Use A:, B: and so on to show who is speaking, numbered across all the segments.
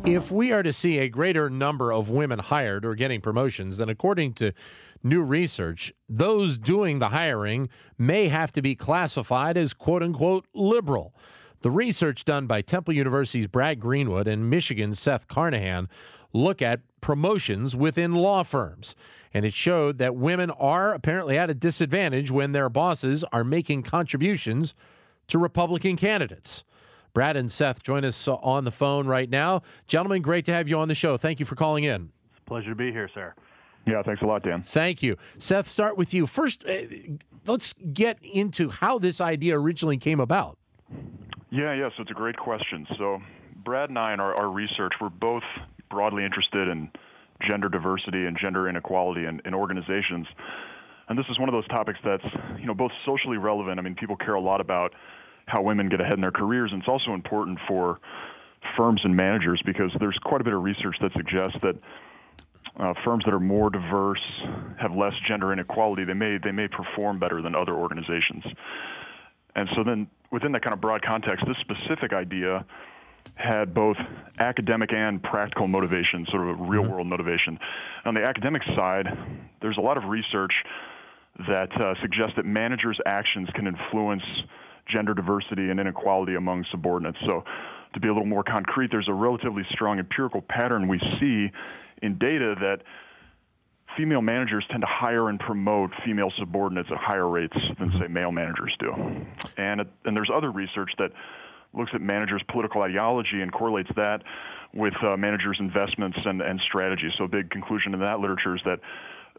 A: Uh-huh.
B: If we are to see a greater number of women hired or getting promotions, then according to new research, those doing the hiring may have to be classified as quote unquote liberal. The research done by Temple University's Brad Greenwood and Michigan's Seth Carnahan look at promotions within law firms. And it showed that women are apparently at a disadvantage when their bosses are making contributions to Republican candidates. Brad and Seth join us on the phone right now. Gentlemen, great to have you on the show. Thank you for calling in.
C: It's a pleasure to be here, sir.
D: Yeah, thanks a lot, Dan.
B: Thank you. Seth, start with you. First, uh, let's get into how this idea originally came about.
D: Yeah, yeah, so it's a great question. So, Brad and I, in our, our research, we're both broadly interested in gender diversity and gender inequality in, in organizations. And this is one of those topics that's, you know, both socially relevant. I mean, people care a lot about how women get ahead in their careers, and it's also important for firms and managers because there's quite a bit of research that suggests that uh, firms that are more diverse, have less gender inequality, they may they may perform better than other organizations. And so then within that kind of broad context, this specific idea had both academic and practical motivation, sort of a real world mm-hmm. motivation. On the academic side, there's a lot of research that uh, suggests that managers' actions can influence gender diversity and inequality among subordinates. So, to be a little more concrete, there's a relatively strong empirical pattern we see in data that female managers tend to hire and promote female subordinates at higher rates than, say, male managers do. And, and there's other research that looks at managers' political ideology and correlates that with uh, managers' investments and, and strategies. So, a big conclusion in that literature is that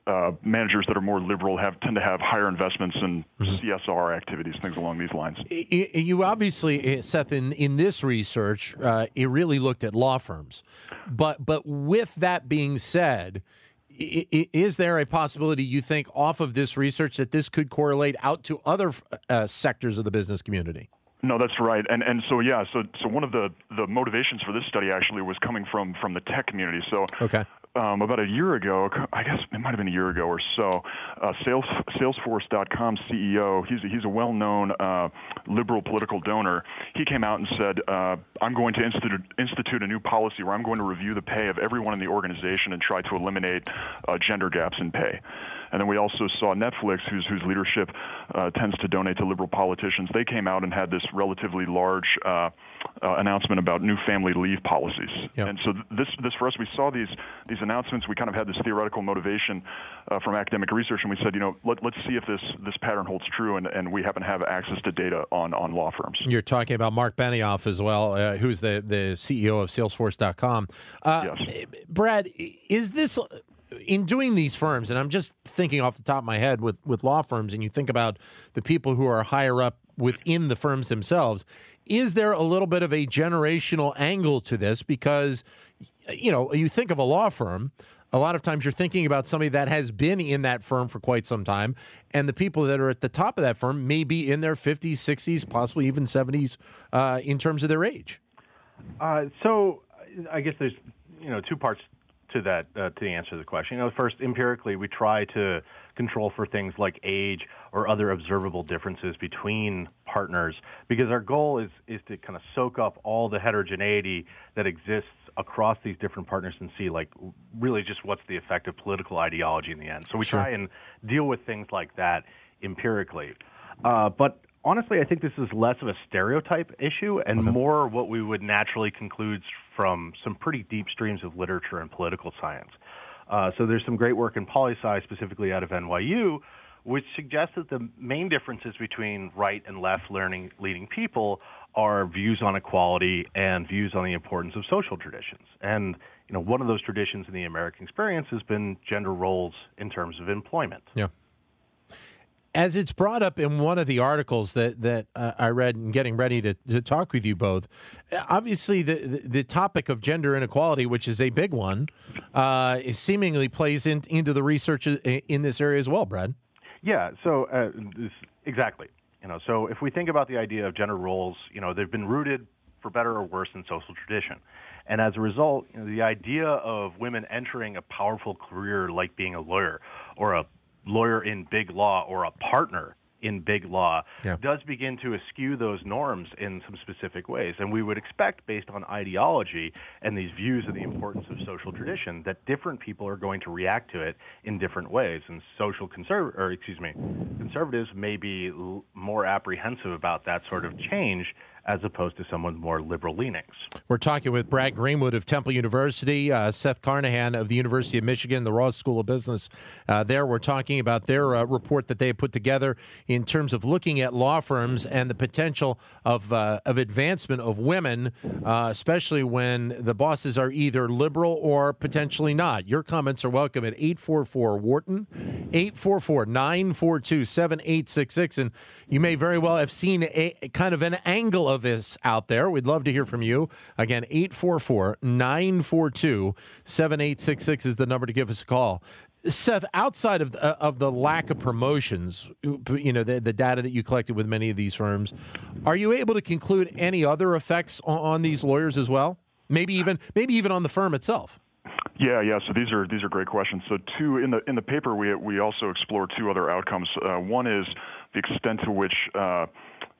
D: uh, managers that are more liberal have tend to have higher investments in mm-hmm. CSR activities, things along these lines.
B: You obviously, eh, Seth, in, in this research, uh, it really looked at law firms, but but with that being said, is there a possibility you think off of this research that this could correlate out to other uh, sectors of the business community?
D: No, that's right, and and so yeah, so so one of the the motivations for this study actually was coming from from the tech community. So
B: okay.
D: Um, about a year ago, I guess it might have been a year ago or so, uh, Sales, Salesforce.com CEO, he's he's a well-known uh, liberal political donor. He came out and said, uh, "I'm going to institute institute a new policy where I'm going to review the pay of everyone in the organization and try to eliminate uh, gender gaps in pay." And then we also saw Netflix, whose whose leadership uh, tends to donate to liberal politicians. They came out and had this relatively large uh, uh, announcement about new family leave policies. Yep. And so this this for us, we saw these these announcements. We kind of had this theoretical motivation uh, from academic research, and we said, you know, let, let's see if this this pattern holds true. And, and we happen to have access to data on on law firms.
B: You're talking about Mark Benioff as well, uh, who's the the CEO of Salesforce.com. Uh, yes. Brad, is this in doing these firms, and I'm just thinking off the top of my head with, with law firms, and you think about the people who are higher up within the firms themselves, is there a little bit of a generational angle to this? Because, you know, you think of a law firm, a lot of times you're thinking about somebody that has been in that firm for quite some time, and the people that are at the top of that firm may be in their 50s, 60s, possibly even 70s uh, in terms of their age.
C: Uh, so I guess there's you know two parts to that uh, to the answer to the question. You know, first empirically, we try to control for things like age or other observable differences between partners because our goal is is to kind of soak up all the heterogeneity that exists across these different partners and see like really just what's the effect of political ideology in the end. So we sure. try and deal with things like that empirically. Uh, but honestly, I think this is less of a stereotype issue and okay. more what we would naturally conclude from some pretty deep streams of literature and political science. Uh, so there's some great work in poli sci, specifically out of NYU, which suggests that the main differences between right and left learning leading people are views on equality and views on the importance of social traditions. And you know, one of those traditions in the American experience has been gender roles in terms of employment.
B: Yeah. As it's brought up in one of the articles that that uh, I read and getting ready to, to talk with you both, obviously the, the, the topic of gender inequality, which is a big one, uh, seemingly plays in, into the research in this area as well, Brad.
C: Yeah. So uh, this, exactly. You know, so if we think about the idea of gender roles, you know, they've been rooted for better or worse in social tradition. And as a result, you know, the idea of women entering a powerful career like being a lawyer or a lawyer in big law or a partner in big law yeah. does begin to eschew those norms in some specific ways. And we would expect, based on ideology and these views of the importance of social tradition, that different people are going to react to it in different ways. And social conserv- or excuse me, conservatives may be l- more apprehensive about that sort of change as opposed to someone more liberal leanings.
B: We're talking with Brad Greenwood of Temple University, uh, Seth Carnahan of the University of Michigan, the Ross School of Business. Uh, there, we're talking about their uh, report that they put together in terms of looking at law firms and the potential of uh, of advancement of women, uh, especially when the bosses are either liberal or potentially not. Your comments are welcome at 844 Wharton, 844 942 7866. And you may very well have seen a kind of an angle of this out there. We'd love to hear from you. Again, 844 942 7866 is the number to give us a call. Seth, outside of the, uh, of the lack of promotions, you know, the, the data that you collected with many of these firms, are you able to conclude any other effects on, on these lawyers as well? Maybe even maybe even on the firm itself.
D: Yeah, yeah. So these are these are great questions. So two in the in the paper we we also explore two other outcomes. Uh, one is the extent to which uh,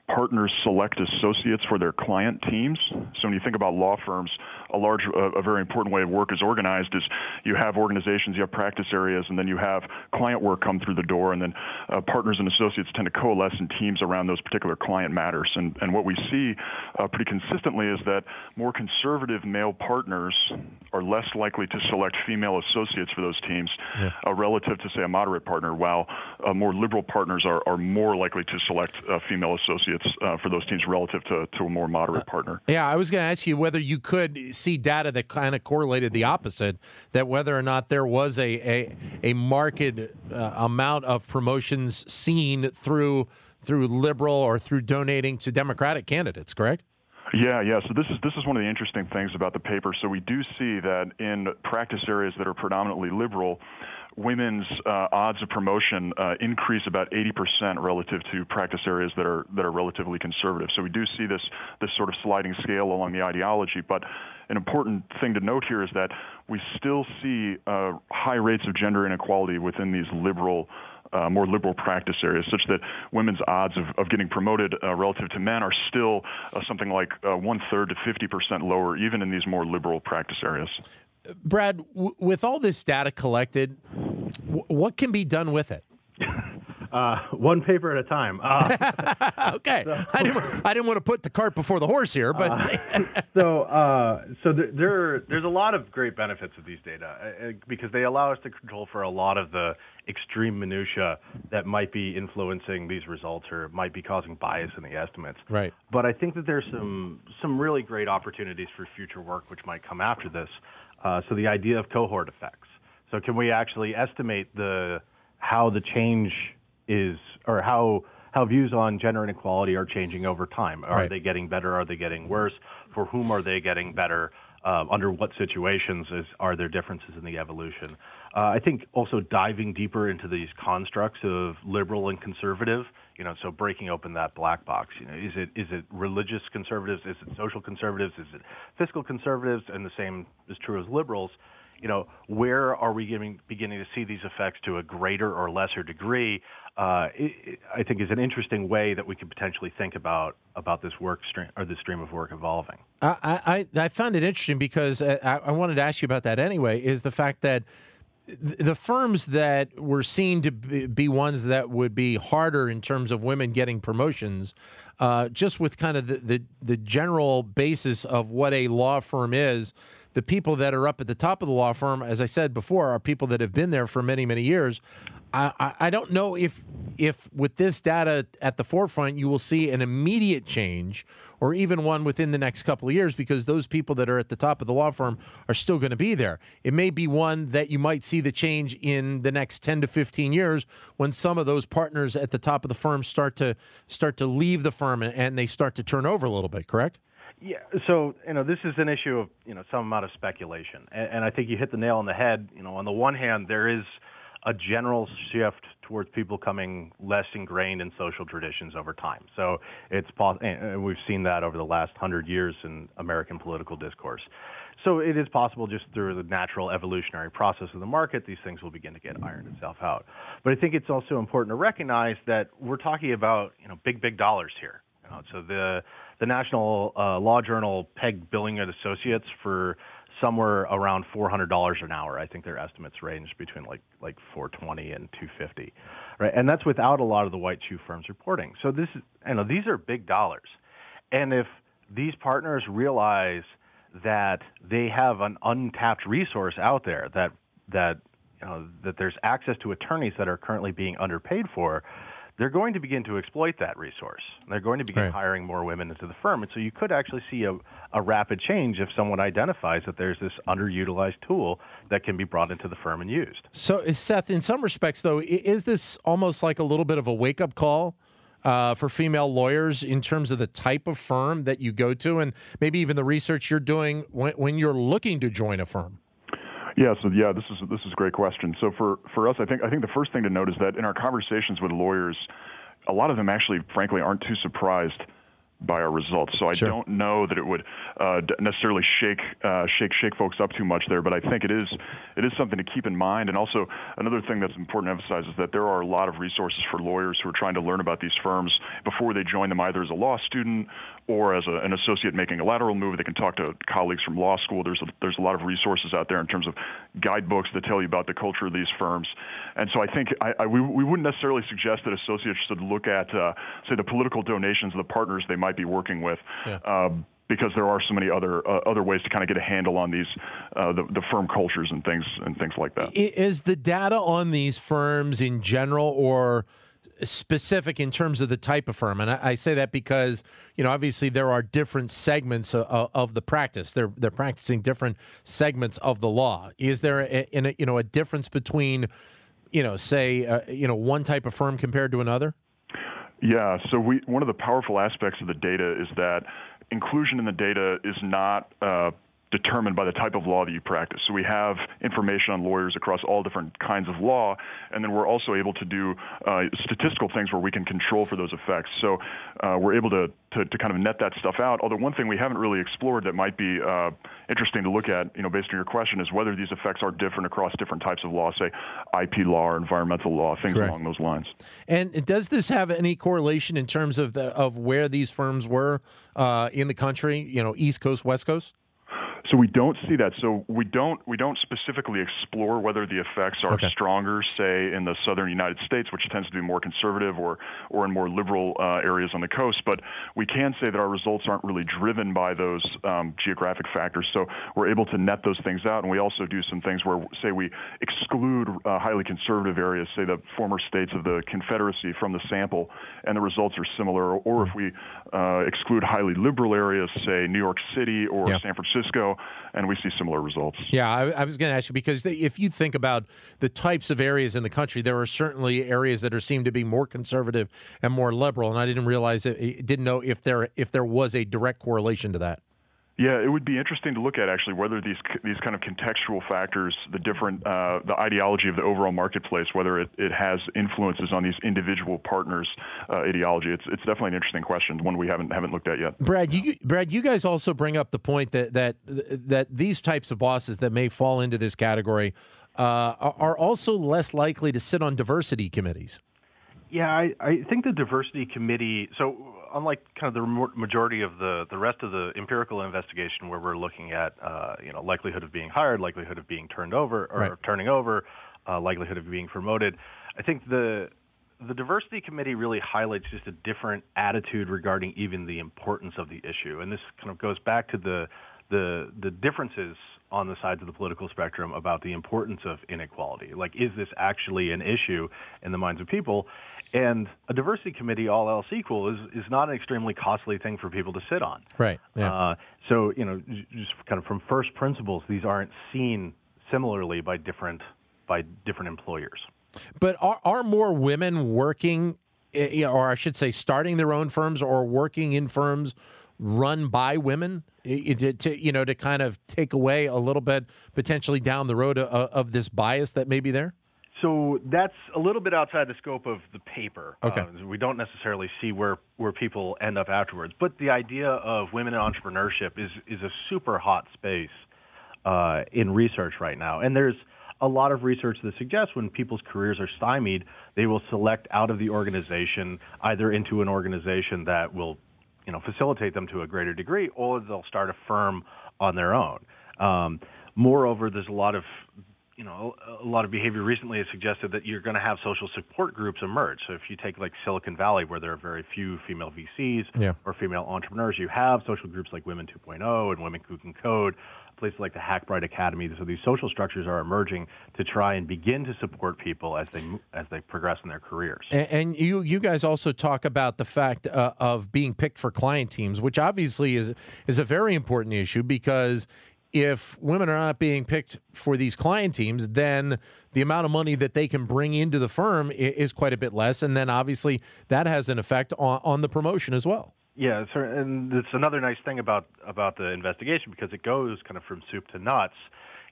D: partners select associates for their client teams. So when you think about law firms, a large, a very important way of work is organized is you have organizations, you have practice areas, and then you have client work come through the door, and then uh, partners and associates tend to coalesce in teams around those particular client matters. And, and what we see uh, pretty consistently is that more conservative male partners are less likely to select female associates for those teams yeah. uh, relative to, say, a moderate partner, while uh, more liberal partners are, are more likely to select uh, female associates uh, for those teams relative to, to a more moderate partner.
B: Yeah, I was going to ask you whether you could see data that kind of correlated the opposite, that whether or not there was a a, a marked uh, amount of promotions seen through through liberal or through donating to Democratic candidates, correct?
D: Yeah, yeah. So this is this is one of the interesting things about the paper. So we do see that in practice areas that are predominantly liberal, women's uh, odds of promotion uh, increase about 80% relative to practice areas that are that are relatively conservative. So we do see this this sort of sliding scale along the ideology, but an important thing to note here is that we still see uh, high rates of gender inequality within these liberal uh, more liberal practice areas, such that women's odds of, of getting promoted uh, relative to men are still uh, something like uh, one third to 50 percent lower, even in these more liberal practice areas.
B: Brad, w- with all this data collected, w- what can be done with it?
C: Uh, one paper at a time.
B: Uh, okay, so, I didn't. I didn't want to put the cart before the horse here, but
C: uh, so uh, so there, there there's a lot of great benefits of these data uh, uh, because they allow us to control for a lot of the extreme minutia that might be influencing these results or might be causing bias in the estimates.
B: Right.
C: But I think that there's some some really great opportunities for future work which might come after this. So the idea of cohort effects. So can we actually estimate the how the change is or how how views on gender inequality are changing over time. Are right. they getting better? Are they getting worse? For whom are they getting better? Uh, under what situations is, are there differences in the evolution? Uh, I think also diving deeper into these constructs of liberal and conservative, you know, so breaking open that black box. You know, is it is it religious conservatives? Is it social conservatives? Is it fiscal conservatives? And the same is true as liberals you know, where are we getting, beginning to see these effects to a greater or lesser degree? Uh, it, I think is an interesting way that we could potentially think about about this work stream or this stream of work evolving.
B: I I, I found it interesting because uh, I, I wanted to ask you about that anyway. Is the fact that the firms that were seen to be ones that would be harder in terms of women getting promotions uh, just with kind of the, the the general basis of what a law firm is. The people that are up at the top of the law firm, as I said before, are people that have been there for many, many years. I, I don't know if if with this data at the forefront you will see an immediate change or even one within the next couple of years because those people that are at the top of the law firm are still going to be there. It may be one that you might see the change in the next 10 to 15 years when some of those partners at the top of the firm start to start to leave the firm and they start to turn over a little bit, correct?
C: Yeah, so you know this is an issue of you know some amount of speculation, and, and I think you hit the nail on the head. You know, on the one hand, there is a general shift towards people coming less ingrained in social traditions over time. So it's we've seen that over the last hundred years in American political discourse. So it is possible just through the natural evolutionary process of the market, these things will begin to get ironed itself out. But I think it's also important to recognize that we're talking about you know big big dollars here. You know, so the the National uh, Law Journal pegged Billing and Associates for somewhere around $400 an hour. I think their estimates range between like like 420 and 250, right? And that's without a lot of the white shoe firms reporting. So this is, you know, these are big dollars, and if these partners realize that they have an untapped resource out there that that you know that there's access to attorneys that are currently being underpaid for they're going to begin to exploit that resource. They're going to begin right. hiring more women into the firm. And so you could actually see a, a rapid change if someone identifies that there's this underutilized tool that can be brought into the firm and used.
B: So, Seth, in some respects, though, is this almost like a little bit of a wake up call? Uh, for female lawyers in terms of the type of firm that you go to and maybe even the research you're doing when, when you're looking to join a firm?
D: Yeah, so yeah, this is this is a great question. So for for us, I think I think the first thing to note is that in our conversations with lawyers, a lot of them actually, frankly, aren't too surprised by our results. So I sure. don't know that it would uh, necessarily shake uh, shake shake folks up too much there, but I think it is it is something to keep in mind. And also another thing that's important to emphasize is that there are a lot of resources for lawyers who are trying to learn about these firms before they join them, either as a law student or as a, an associate making a lateral move. They can talk to colleagues from law school. There's a, there's a lot of resources out there in terms of guidebooks that tell you about the culture of these firms. And so I think I, I, we, we wouldn't necessarily suggest that associates should look at, uh, say, the political donations of the partners they might be working with. Yeah. Um, because there are so many other uh, other ways to kind of get a handle on these uh, the, the firm cultures and things and things like that.
B: Is the data on these firms in general or specific in terms of the type of firm, and I, I, say that because you know obviously there are different segments of, of, the practice. They're they're practicing different segments of the law. Is there a, a you know a difference between you know say uh, you know one type of firm compared to another?
D: Yeah. So we one of the powerful aspects of the data is that inclusion in the data is not uh, determined by the type of law that you practice. So we have information on lawyers across all different kinds of law, and then we're also able to do uh, statistical things where we can control for those effects. So uh, we're able to, to, to, kind of net that stuff out. Although one thing we haven't really explored that might be uh, interesting to look at, you know, based on your question, is whether these effects are different across different types of law, say IP law or environmental law, things Correct. along those lines.
B: And does this have any correlation in terms of the of where these firms were uh, in the country? You know, East Coast, West Coast.
D: So we don't see that. So we don't we don't specifically explore whether the effects are okay. stronger, say in the southern United States, which tends to be more conservative, or or in more liberal uh, areas on the coast. But we can say that our results aren't really driven by those um, geographic factors. So we're able to net those things out, and we also do some things where, say, we exclude uh, highly conservative areas, say the former states of the Confederacy, from the sample, and the results are similar. Or if we uh, exclude highly liberal areas, say New York City or yeah. San Francisco and we see similar results.
B: Yeah, I, I was going to ask you because if you think about the types of areas in the country, there are certainly areas that are seem to be more conservative and more liberal, and I didn't realize it, didn't know if there if there was a direct correlation to that.
D: Yeah, it would be interesting to look at actually whether these these kind of contextual factors, the different uh, the ideology of the overall marketplace, whether it, it has influences on these individual partners' uh, ideology. It's it's definitely an interesting question, one we haven't haven't looked at yet.
B: Brad, you Brad, you guys also bring up the point that that that these types of bosses that may fall into this category uh, are also less likely to sit on diversity committees.
C: Yeah, I, I think the diversity committee. So unlike kind of the majority of the the rest of the empirical investigation, where we're looking at uh, you know likelihood of being hired, likelihood of being turned over or right. turning over, uh, likelihood of being promoted, I think the the diversity committee really highlights just a different attitude regarding even the importance of the issue, and this kind of goes back to the the the differences on the sides of the political spectrum about the importance of inequality. Like, is this actually an issue in the minds of people? And a diversity committee, all else equal, is is not an extremely costly thing for people to sit on.
B: Right. Yeah. Uh,
C: so you know, just kind of from first principles, these aren't seen similarly by different by different employers.
B: But are are more women working, eh, or I should say, starting their own firms or working in firms run by women? to you know to kind of take away a little bit potentially down the road of, of this bias that may be there?
C: So that's a little bit outside the scope of the paper.
B: Okay. Uh,
C: we don't necessarily see where, where people end up afterwards. But the idea of women in entrepreneurship is, is a super hot space uh, in research right now. And there's a lot of research that suggests when people's careers are stymied, they will select out of the organization, either into an organization that will you know, facilitate them to a greater degree, or they'll start a firm on their own. Um, moreover, there's a lot of you know, a lot of behavior recently has suggested that you're going to have social support groups emerge. So if you take like Silicon Valley, where there are very few female VCs
B: yeah.
C: or female entrepreneurs, you have social groups like Women 2.0 and Women Who Can Code, places like the Hackbright Academy. So these social structures are emerging to try and begin to support people as they as they progress in their careers.
B: And, and you you guys also talk about the fact uh, of being picked for client teams, which obviously is is a very important issue because if women are not being picked for these client teams, then the amount of money that they can bring into the firm is quite a bit less. And then obviously that has an effect on, on the promotion as well.
C: Yeah, and it's another nice thing about about the investigation because it goes kind of from soup to nuts.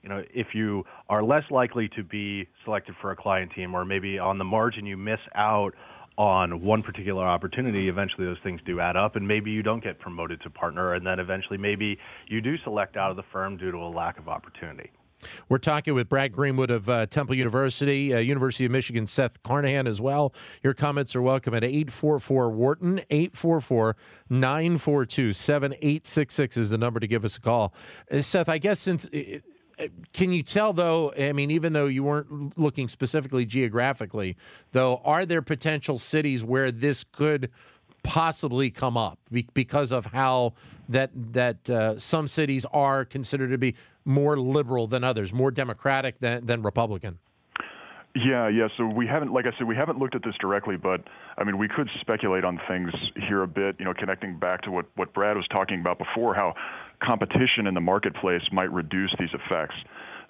C: You know, if you are less likely to be selected for a client team, or maybe on the margin you miss out on one particular opportunity, eventually those things do add up, and maybe you don't get promoted to partner, and then eventually maybe you do select out of the firm due to a lack of opportunity.
B: We're talking with Brad Greenwood of uh, Temple University, uh, University of Michigan, Seth Carnahan as well. Your comments are welcome at 844 Wharton, 844 942 7866 is the number to give us a call. Uh, Seth, I guess since uh, can you tell though? I mean, even though you weren't looking specifically geographically, though, are there potential cities where this could possibly come up because of how that that uh, some cities are considered to be more liberal than others, more democratic than than Republican?
D: Yeah, yeah. So we haven't, like I said, we haven't looked at this directly, but I mean, we could speculate on things here a bit. You know, connecting back to what what Brad was talking about before, how competition in the marketplace might reduce these effects.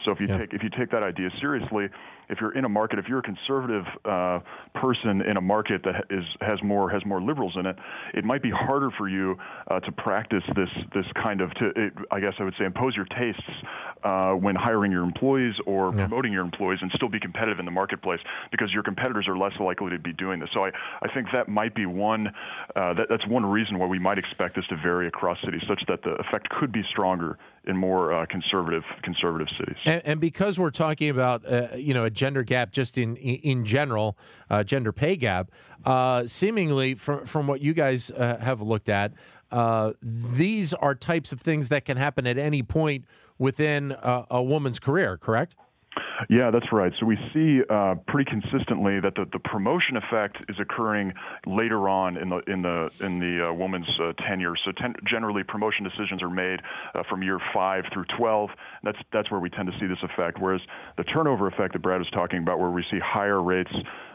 D: So if you yeah. take if you take that idea seriously, if you're in a market, if you're a conservative uh, person in a market that is has more has more liberals in it, it might be harder for you uh, to practice this this kind of to it, I guess I would say impose your tastes uh, when hiring your employees or yeah. promoting your employees and still be competitive in the marketplace because your competitors are less likely to be doing this. So I, I think that might be one uh, that, that's one reason why we might expect this to vary across cities, such that the effect could be stronger in more uh, conservative conservative cities.
B: And, and, because we're talking about uh, you know a gender gap just in in general, uh, gender pay gap, uh, seemingly from from what you guys uh, have looked at, uh, these are types of things that can happen at any point within a woman's career. Correct?
D: Yeah, that's right. So we see uh, pretty consistently that the, the promotion effect is occurring later on in the in the in the uh, woman's uh, tenure. So ten, generally, promotion decisions are made uh, from year five through twelve. That's that's where we tend to see this effect. Whereas the turnover effect that Brad was talking about, where we see higher rates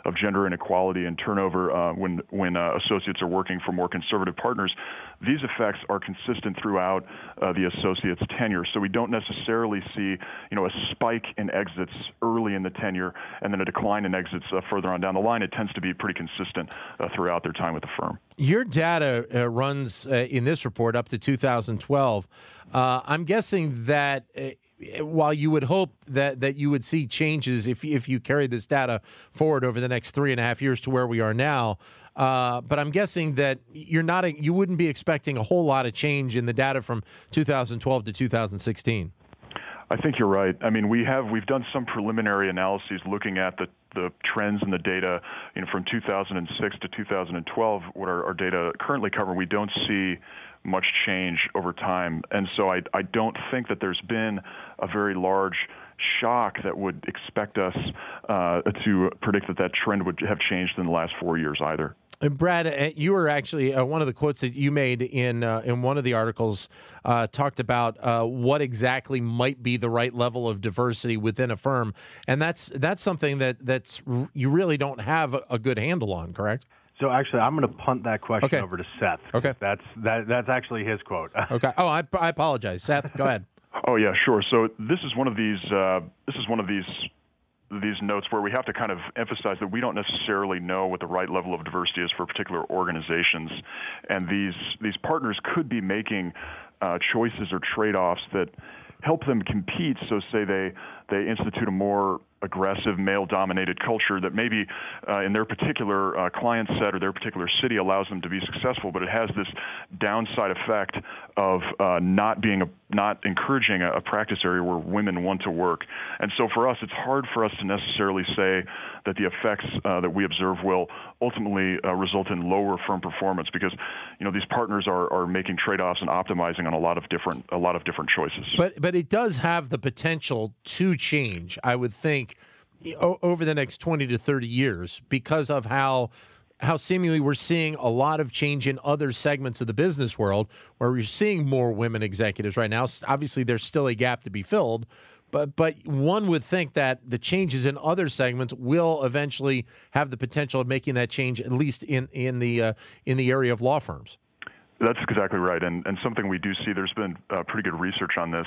D: of gender inequality and turnover uh, when when uh, associates are working for more conservative partners, these effects are consistent throughout uh, the associate's tenure. So we don't necessarily see you know a spike in exits early in the tenure and then a decline in exits uh, further on down the line. It tends to be pretty consistent uh, throughout their time with the firm.
B: Your data uh, runs in this report up to 2012. I'm guessing that while you would hope that that you would see changes if if you carry this data forward over the next three and a half years to where we are now. Uh, but I'm guessing that you're not a, you wouldn't be expecting a whole lot of change in the data from 2012 to 2016.
D: I think you're right. I mean, we have we've done some preliminary analyses looking at the the trends in the data, you know, from 2006 to 2012. What our, our data currently cover, we don't see much change over time. And so I, I don't think that there's been a very large shock that would expect us uh, to predict that that trend would have changed in the last four years either.
B: And Brad, uh, you were actually uh, one of the quotes that you made in uh, in one of the articles uh, talked about uh, what exactly might be the right level of diversity within a firm, and that's that's something that that's you really don't have a, a good handle on, correct?
C: So actually, I'm going to punt that question
B: Okay.
C: over to Seth.
B: Okay.
C: That's that that's actually his quote.
B: Okay. Oh, I, I apologize, Seth. Go ahead.
D: Oh yeah, sure. So this is one of these uh, this is one of these these notes where we have to kind of emphasize that we don't necessarily know what the right level of diversity is for particular organizations, and these these partners could be making uh, choices or trade-offs that help them compete. So say they they institute a more aggressive male-dominated culture that maybe uh, in their particular uh, client set or their particular city allows them to be successful, but it has this downside effect of uh, not being a not encouraging a, a practice area where women want to work. And so for us, it's hard for us to necessarily say that the effects uh, that we observe will ultimately uh, result in lower firm performance because you know these partners are, are making trade-offs and optimizing on a lot of different a lot of different choices.
B: But but it does have the potential to change. I would think over the next twenty to thirty years because of how how seemingly we're seeing a lot of change in other segments of the business world where we're seeing more women executives right now. Obviously, there's still a gap to be filled. But, but one would think that the changes in other segments will eventually have the potential of making that change, at least in in the uh, in the area of law firms.
D: That's exactly right, and and something we do see. There's been uh, pretty good research on this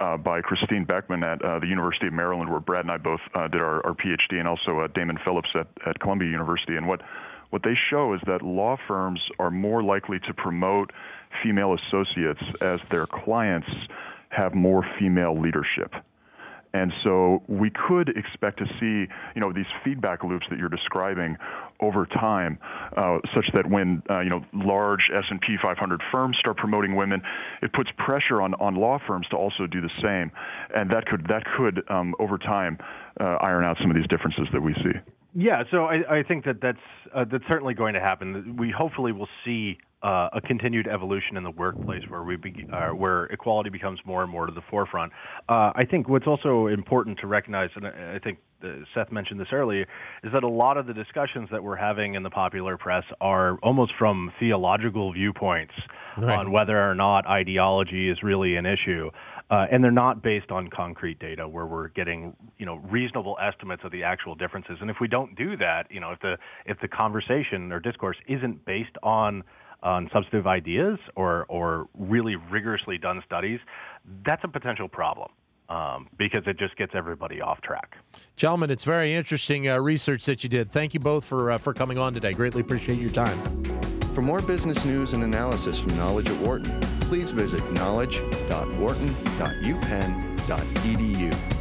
D: uh, by Christine Beckman at uh, the University of Maryland, where Brad and I both uh, did our, our PhD, and also uh, Damon Phillips at, at Columbia University. And what what they show is that law firms are more likely to promote female associates as their clients have more female leadership. And so we could expect to see, you know, these feedback loops that you're describing over time, uh, such that when uh, you know large S&P 500 firms start promoting women, it puts pressure on, on law firms to also do the same, and that could that could um, over time uh, iron out some of these differences that we see.
C: Yeah, so I, I think that that's uh, that's certainly going to happen. We hopefully will see uh, a continued evolution in the workplace where we be, uh, where equality becomes more and more to the forefront. Uh, I think what's also important to recognize, and I I think uh, Seth mentioned this earlier, is that a lot of the discussions that we're having in the popular press are almost from theological viewpoints
B: Right.
C: on whether or not ideology is really an issue. Uh, and they're not based on concrete data where we're getting, you know, reasonable estimates of the actual differences. And if we don't do that, you know, if the if the conversation or discourse isn't based on on substantive ideas or or really rigorously done studies, that's a potential problem um, because it just gets everybody off track.
B: Gentlemen, it's very interesting uh, research that you did. Thank you both for uh, for coming on today. Greatly appreciate your time.
E: For more business news and analysis from Knowledge at Wharton, please visit knowledge.wharton.upenn.edu.